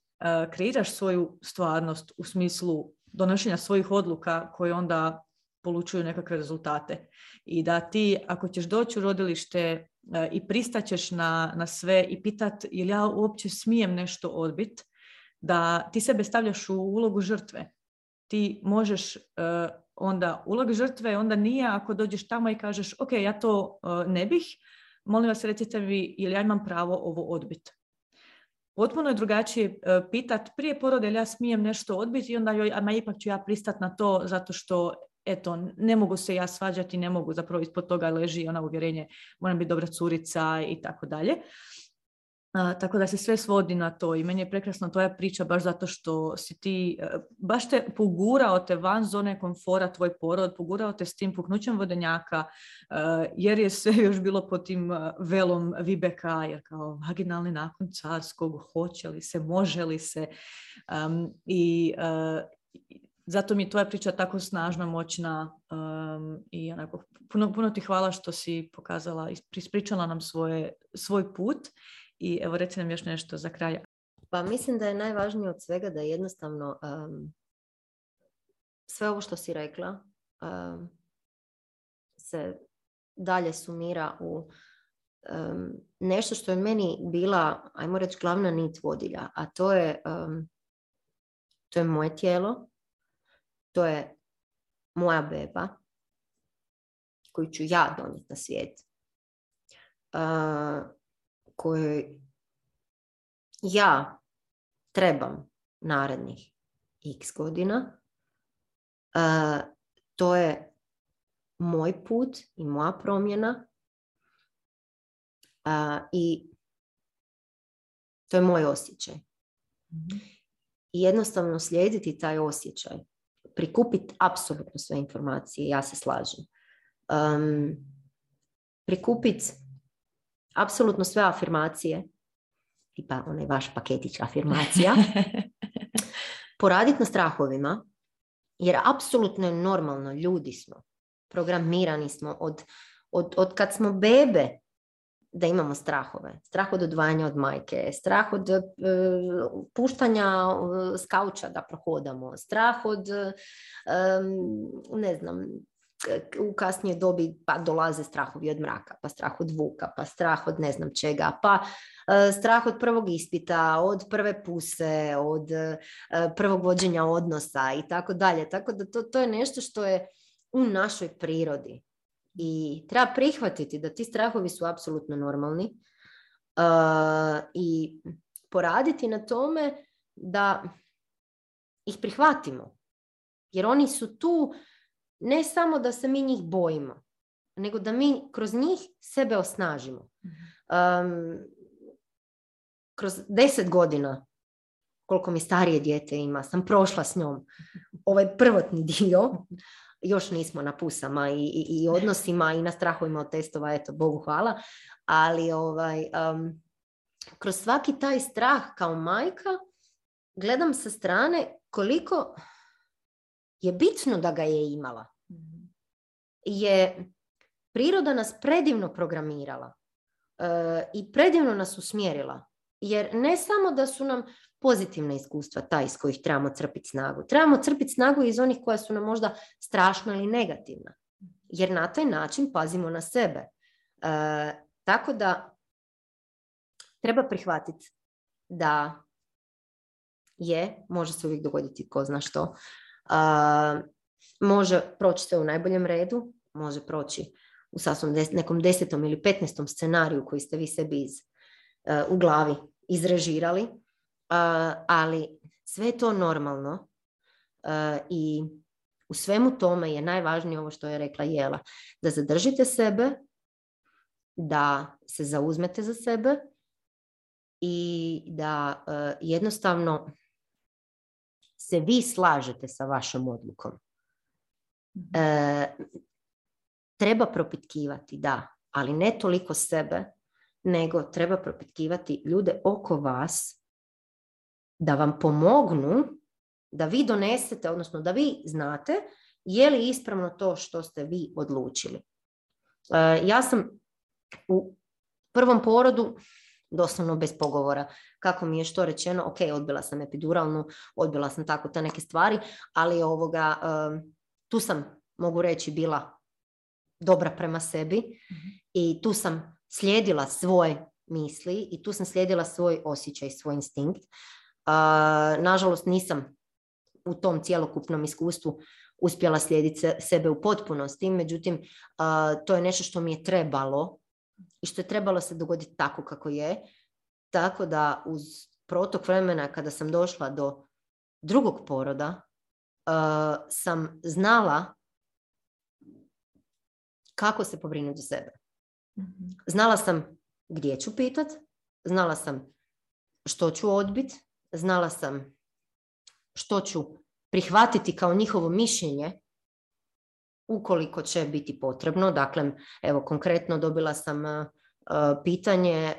kreiraš svoju stvarnost u smislu donošenja svojih odluka koje onda polučuju nekakve rezultate. I da ti, ako ćeš doći u rodilište i pristaćeš na, na sve i pitat jel ja uopće smijem nešto odbit, da ti sebe stavljaš u ulogu žrtve. Ti možeš uh, onda ulog žrtve onda nije ako dođeš tamo i kažeš ok, ja to uh, ne bih, molim vas recite mi ili ja imam pravo ovo odbiti. Potpuno je drugačije uh, pitat prije porode ili ja smijem nešto odbiti i onda joj, ama ipak ću ja pristat na to zato što eto, ne mogu se ja svađati, ne mogu, zapravo ispod toga leži ona uvjerenje, moram biti dobra curica i tako dalje. Tako da se sve svodi na to i meni je prekrasna tvoja priča baš zato što si ti, e, baš te pogurao te van zone komfora tvoj porod, pogurao te s tim puknućem vodenjaka e, jer je sve još bilo pod tim e, velom Vibeka jer kao vaginalni nakon carskog, hoće li se, može li se? I zato mi je tvoja priča tako snažna, moćna i onako, puno, puno ti hvala što si pokazala, ispričala nam svoje, svoj put i evo reci nam još nešto za kraj. Pa mislim da je najvažnije od svega da jednostavno sve ovo što si rekla se dalje sumira u nešto što je meni bila, ajmo reći, glavna nit vodilja, a to je, to je moje tijelo, to je moja beba koju ću ja donijeti na svijet. Uh, kojoj ja trebam narednih x godina, to je moj put i moja promjena i to je moj osjećaj. Mhm. I jednostavno slijediti taj osjećaj, prikupiti apsolutno sve informacije, ja se slažem. Um, prikupiti apsolutno sve afirmacije, tipa onaj vaš paketić afirmacija, poraditi na strahovima, jer apsolutno je normalno, ljudi smo, programirani smo od, od, od kad smo bebe da imamo strahove. Strah od odvajanja od majke, strah od uh, puštanja uh, skauča da prohodamo, strah od, ne znam, u kasnije dobi pa dolaze strahovi od mraka, pa strah od vuka, pa strah od ne znam čega, pa e, strah od prvog ispita, od prve puse, od e, prvog vođenja odnosa i tako dalje. Tako da to, to je nešto što je u našoj prirodi. I treba prihvatiti da ti strahovi su apsolutno normalni uh, i poraditi na tome da ih prihvatimo. Jer oni su tu ne samo da se mi njih bojimo, nego da mi kroz njih sebe osnažimo. Um, kroz deset godina, koliko mi starije dijete ima, sam prošla s njom. Ovaj prvotni dio, još nismo na pusama i, i, i odnosima i na strahovima od testova, eto, Bogu hvala, ali ovaj, um, kroz svaki taj strah kao majka gledam sa strane koliko je bitno da ga je imala. Mhm. Je priroda nas predivno programirala e, i predivno nas usmjerila. Jer ne samo da su nam pozitivna iskustva ta iz kojih trebamo crpiti snagu. Trebamo crpiti snagu iz onih koja su nam možda strašna ili negativna. Jer na taj način pazimo na sebe. E, tako da treba prihvatiti da je, može se uvijek dogoditi ko zna što, može proći sve u najboljem redu, može proći u sasvom nekom desetom ili petnestom scenariju koji ste vi sebi iz, e, u glavi izrežirali, ali sve je to normalno e, i u svemu tome je najvažnije ovo što je rekla Jela, da zadržite sebe, da se zauzmete za sebe i da e, jednostavno se vi slažete sa vašom odlukom. Mhm. E, treba propitkivati, da, ali ne toliko sebe, nego treba propitkivati ljude oko vas da vam pomognu da vi donesete, odnosno da vi znate je li ispravno to što ste vi odlučili. E, ja sam u prvom porodu doslovno bez pogovora. Kako mi je što rečeno, ok, odbila sam epiduralnu, odbila sam tako te neke stvari, ali ovoga, tu sam, mogu reći, bila dobra prema sebi mhm. i tu sam slijedila svoje misli i tu sam slijedila svoj osjećaj, svoj instinkt. nažalost, nisam u tom cjelokupnom iskustvu uspjela slijediti sebe u potpunosti, međutim, to je nešto što mi je trebalo i što je trebalo se dogoditi tako kako je. Tako da uz protok vremena kada sam došla do drugog poroda, uh, sam znala kako se pobrinuti za sebe. Mhm. Znala sam gdje ću pitat, znala sam što ću odbit, znala sam što ću prihvatiti kao njihovo mišljenje ukoliko će biti potrebno. Dakle, evo konkretno dobila sam pitanje,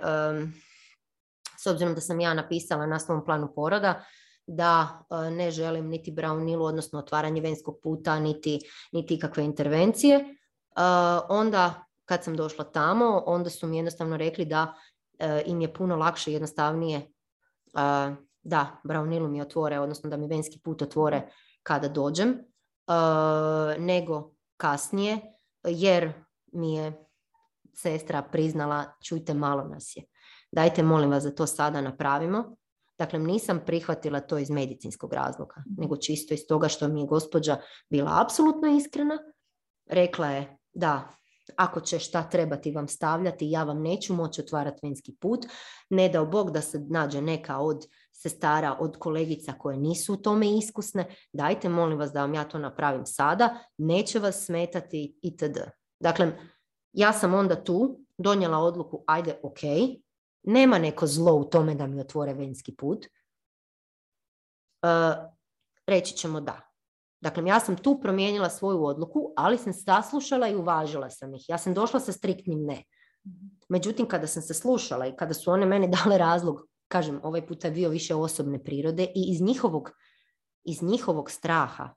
s obzirom da sam ja napisala na svom planu poroda, da ne želim niti Brown odnosno otvaranje venskog puta, niti, niti ikakve intervencije. Onda kad sam došla tamo, onda su mi jednostavno rekli da im je puno lakše, jednostavnije da Brown mi otvore, odnosno da mi venski put otvore kada dođem, nego kasnije, jer mi je sestra priznala, čujte, malo nas je. Dajte, molim vas, da to sada napravimo. Dakle, nisam prihvatila to iz medicinskog razloga, mhm. nego čisto iz toga što mi je gospođa bila apsolutno iskrena. Rekla je da ako će šta trebati vam stavljati, ja vam neću moći otvarati venski put. Ne dao Bog da se nađe neka od sestara, od kolegica koje nisu u tome iskusne. Dajte, molim vas, da vam ja to napravim sada. Neće vas smetati itd. Dakle, ja sam onda tu donijela odluku, ajde, ok, nema neko zlo u tome da mi otvore venski put. Uh, reći ćemo da. Dakle, ja sam tu promijenila svoju odluku, ali sam saslušala i uvažila sam ih. Ja sam došla sa striktnim ne. Međutim, kada sam se slušala i kada su one meni dale razlog, kažem, ovaj puta je bio više osobne prirode i iz njihovog, iz njihovog straha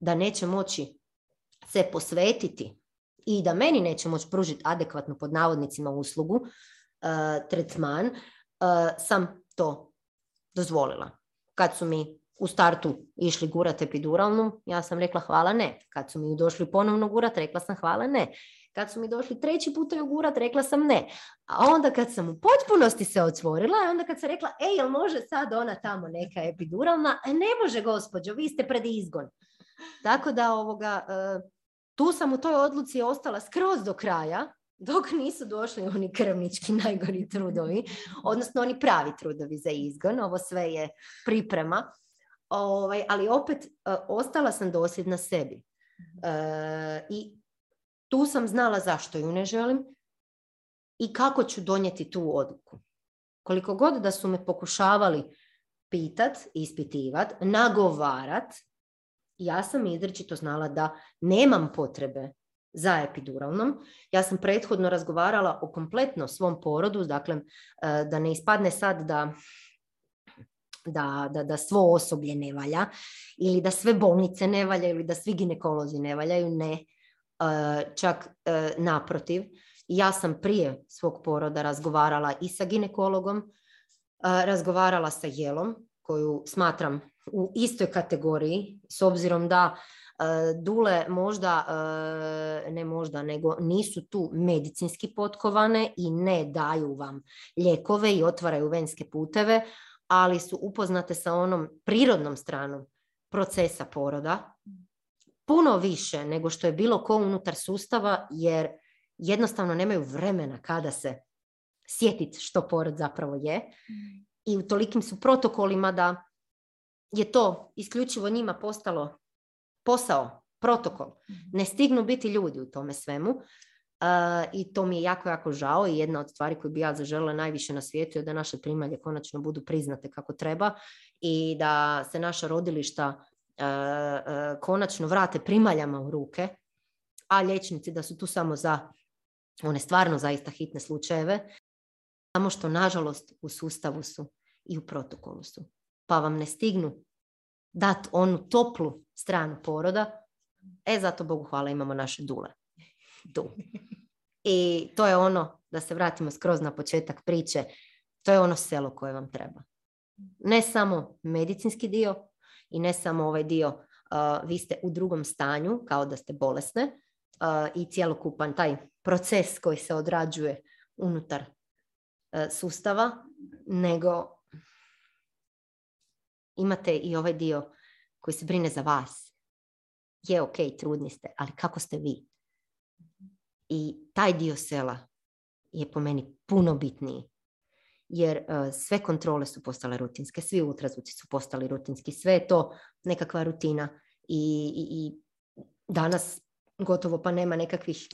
da neće moći se posvetiti i da meni neće moći pružiti adekvatno pod navodnicima uslugu, uh, tretman, uh, sam to dozvolila. Kad su mi u startu išli gurat epiduralnu, ja sam rekla hvala ne. Kad su mi došli ponovno gurat, rekla sam hvala ne. Kad su mi došli treći puta gurat, rekla sam ne. A onda kad sam u potpunosti se otvorila, onda kad sam rekla, ej, jel može sad ona tamo neka epiduralna? E, ne može, gospođo, vi ste pred izgon. Tako da ovoga, uh, tu sam u toj odluci ostala skroz do kraja, dok nisu došli oni krvnički najgori trudovi, odnosno oni pravi trudovi za izgon, ovo sve je priprema, ovaj, ali opet uh, ostala sam dosljedna sebi. Uh, I tu sam znala zašto ju ne želim i kako ću donijeti tu odluku. Koliko god da su me pokušavali pitat, ispitivat, nagovarat, ja sam izričito znala da nemam potrebe za epiduralnom. Ja sam prethodno razgovarala o kompletno svom porodu, dakle e, da ne ispadne sad da da, da, da svo osoblje ne valja ili da sve bolnice ne valja ili da svi ginekolozi ne valjaju, ne, čak e, naprotiv. Ja sam prije svog poroda razgovarala i sa ginekologom, razgovarala sa Jelom, koju smatram u istoj kategoriji, s obzirom da e, dule možda, e, ne možda, nego nisu tu medicinski potkovane i ne daju vam lijekove i otvaraju venske puteve, ali su upoznate sa onom prirodnom stranom procesa poroda, puno više nego što je bilo ko unutar sustava, jer jednostavno nemaju vremena kada se sjetiti što porod zapravo je. I u tolikim su protokolima da je to isključivo njima postalo posao, protokol. Mhm. Ne stignu biti ljudi u tome svemu. I to mi je jako, jako žao i jedna od stvari koju bi ja zaželjela najviše na svijetu je da naše primalje konačno budu priznate kako treba i da se naša rodilišta konačno vrate primaljama u ruke, a liječnici da su tu samo za one stvarno zaista hitne slučajeve, samo što nažalost u sustavu su i u protokolu su pa vam ne stignu dat onu toplu stranu poroda, e zato Bogu hvala imamo naše dule. Tu. I to je ono, da se vratimo skroz na početak priče, to je ono selo koje vam treba. Ne samo medicinski dio i ne samo ovaj dio, uh, vi ste u drugom stanju, kao da ste bolesne uh, i cjelokupan taj proces koji se odrađuje unutar uh, sustava, nego imate i ovaj dio koji se brine za vas. Je, ok, trudni ste, ali kako ste vi? I taj dio sela je po meni puno bitniji. Jer uh, sve kontrole su postale rutinske, svi ultrazvuci su postali rutinski, sve je to nekakva rutina i, i, i danas gotovo pa nema nekakvih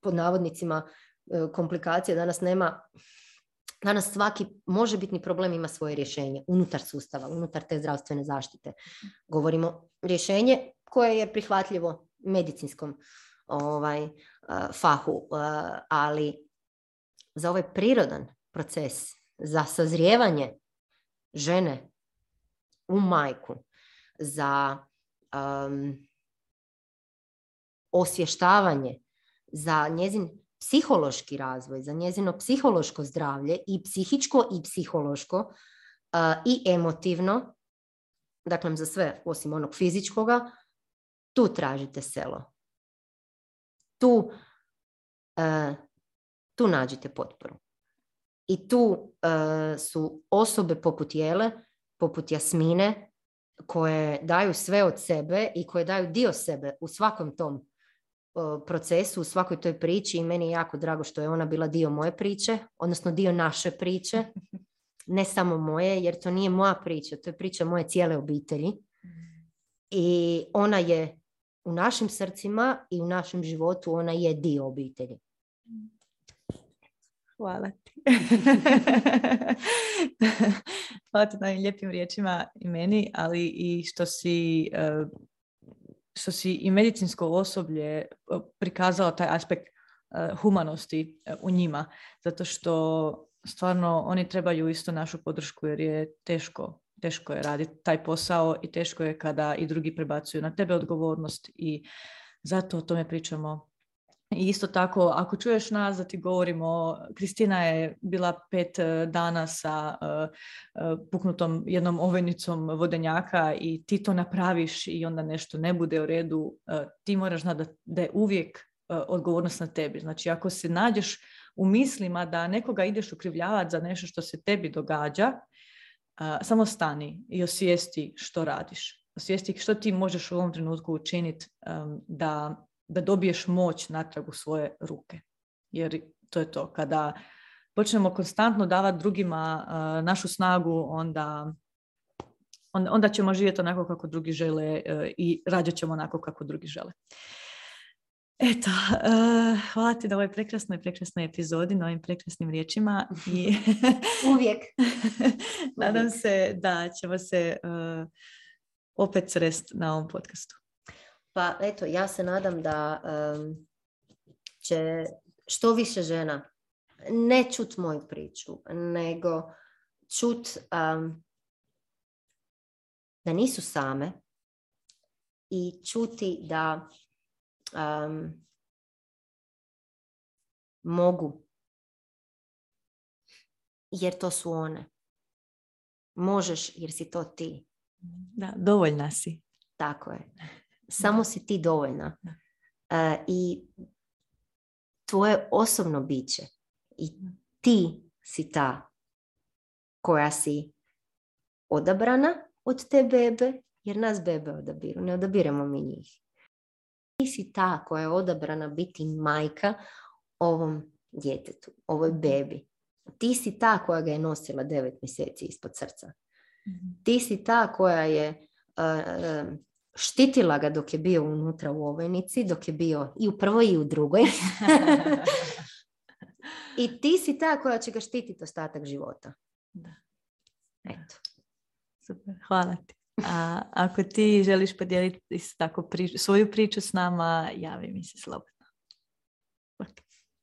pod navodnicima uh, komplikacija, danas nema Danas svaki možebitni problem ima svoje rješenje unutar sustava, unutar te zdravstvene zaštite. Govorimo rješenje koje je prihvatljivo medicinskom ovaj, fahu, ali za ovaj prirodan proces, za sazrijevanje žene u majku, za um, osvještavanje, za njezin psihološki razvoj, za njezino psihološko zdravlje i psihičko i psihološko i emotivno, dakle za sve osim onog fizičkoga, tu tražite selo. Tu, uh, tu nađite potporu. I tu su osobe poput Jele, poput Jasmine, koje daju sve od sebe i koje daju dio sebe u svakom tom procesu, u svakoj toj priči i meni je jako drago što je ona bila dio moje priče, odnosno dio naše priče, ne samo moje, jer to nije moja priča, to je priča moje cijele obitelji. I ona je u našim srcima i u našem životu, ona je dio obitelji. Hvala ti. Hvala ti na lijepim riječima i meni, ali i što si e, što si i medicinsko osoblje e, prikazao taj aspekt e, humanosti u njima, zato što stvarno oni trebaju isto našu podršku jer je teško, teško je raditi taj posao i teško je kada i drugi prebacuju na tebe odgovornost i zato o tome pričamo i isto tako, ako čuješ nas da ti govorimo, Kristina je bila pet e, dana sa uh, puknutom jednom ovojnicom vodenjaka i ti to napraviš i onda nešto ne bude u redu, ti moraš znati da, da je uvijek odgovornost na tebi. Znači, ako se nađeš u mislima da nekoga ideš ukrivljavati za nešto što se tebi događa, samo stani i osvijesti što radiš. Osvijesti što ti možeš u ovom trenutku učiniti da da dobiješ moć natrag u svoje ruke. Jer to je to. Kada počnemo konstantno davati drugima našu snagu, onda, onda ćemo živjeti onako kako drugi žele e, i rađat ćemo onako kako drugi žele. Eto, uh, hvala ti na ovoj prekrasnoj, prekrasnoj epizodi, na ovim prekrasnim riječima. I Uvijek. Nadam se da ćemo se uh, opet srest na ovom podcastu. Pa eto, ja se nadam da će što više žena ne čut moju priču, nego čut da nisu same i čuti da mogu jer to su one. Možeš jer si to ti. Da, dovoljna si. Tako je. Samo si ti dovoljna. Uh, I tvoje osobno biće i ti si ta koja si odabrana od te bebe, jer nas bebe odabiru, ne odabiremo mi njih. Ti si ta koja je odabrana biti majka ovom djetetu, ovoj mhm. bebi. Ti si ta koja ga je nosila devet mjeseci ispod srca. Mhm. Ti si ta koja je štitila ga dok je bio unutra u ovojnici, dok je bio i u prvoj i u drugoj. I ti si ta koja će ga štititi ostatak života. Da. Eto. Super, hvala ti. A ako ti želiš podijeliti tako svoju priču s nama, javi mi se slobodno.